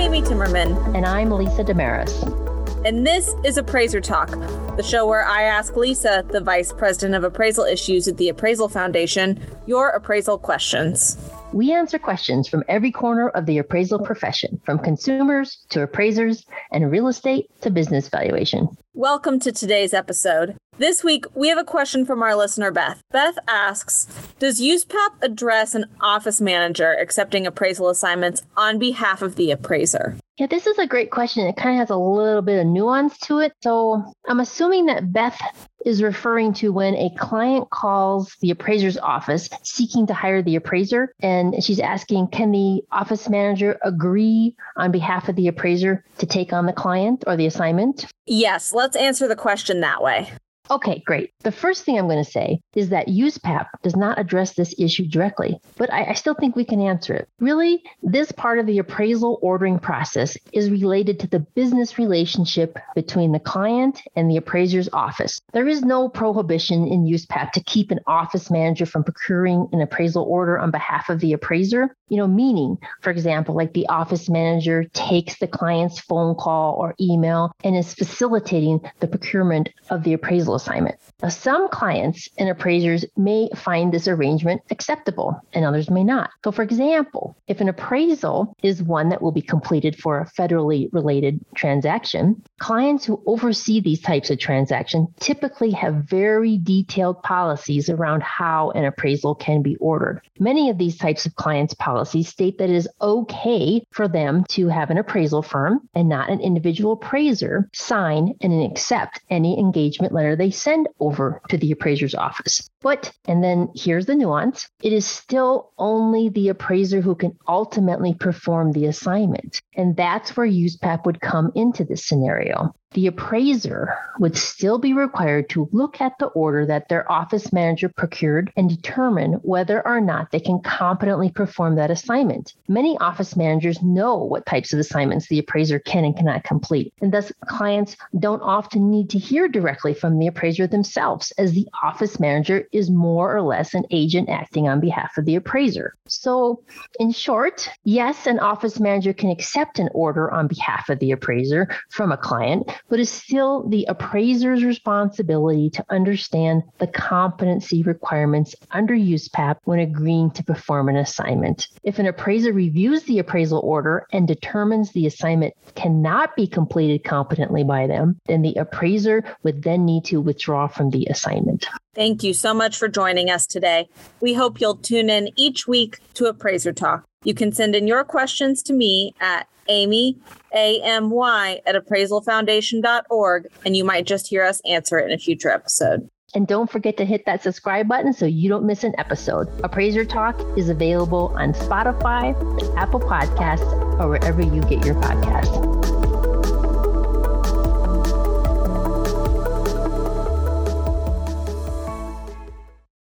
Amy Timmerman. And I'm Lisa Desmarais. And this is Appraiser Talk, the show where I ask Lisa, the Vice President of Appraisal Issues at the Appraisal Foundation, your appraisal questions. We answer questions from every corner of the appraisal profession, from consumers to appraisers and real estate to business valuation. Welcome to today's episode. This week, we have a question from our listener, Beth. Beth asks Does USPAP address an office manager accepting appraisal assignments on behalf of the appraiser? Yeah, this is a great question. It kind of has a little bit of nuance to it. So I'm assuming that Beth is referring to when a client calls the appraiser's office seeking to hire the appraiser. And she's asking, can the office manager agree on behalf of the appraiser to take on the client or the assignment? Yes, let's answer the question that way. Okay, great. The first thing I'm going to say is that USPAP does not address this issue directly, but I, I, still think we can answer it. Really, this part of the appraisal ordering process is related to the business relationship between the client and the appraiser's office. There is no prohibition in USPAP to keep an office manager from procuring an appraisal order on behalf of the appraiser. You know, meaning, for example, like the office manager takes the client's phone call or email and is facilitating the procurement of the appraisal assignment. Now, some clients and appraisers may find this arrangement acceptable and others may not. So, for example, if an appraisal is one that will be completed for a federally related transaction, clients who oversee these types of transactions typically have very detailed policies around how an appraisal can be ordered. Many of these types of clients' policies state that it is okay for them to have an appraisal firm and not an individual appraiser sign and accept any engagement letter they send over to the appraiser's office. But, and then here's the nuance it is still only the appraiser who can ultimately perform the assignment. And that's where USPAP would come into this scenario the appraiser would still be required to look at the order that their office manager procured and determine whether or not they can competently perform that assignment. Many office managers know what types of assignments the appraiser can and cannot complete, and thus clients don't often need to hear directly from the appraiser themselves, as the office manager is more or less an agent acting on behalf of the appraiser. So, in short, yes, an office manager can accept an order on behalf of the appraiser from a client but it's still the appraiser's responsibility to understand the competency requirements under USPAP when agreeing to perform an assignment. If an appraiser reviews the appraisal order and determines the assignment cannot be completed competently by them, then the appraiser would then need to withdraw from the assignment. Thank you so much for joining us today. We hope you'll tune in each week to Appraiser Talk. You can send in your questions to me at Amy, A-M-Y, at appraisalfoundation.org, and you might just hear us answer it in a future episode. And don't forget to hit that subscribe button so you don't miss an episode. Appraiser Talk is available on Spotify, Apple Podcasts, or wherever you get your podcasts.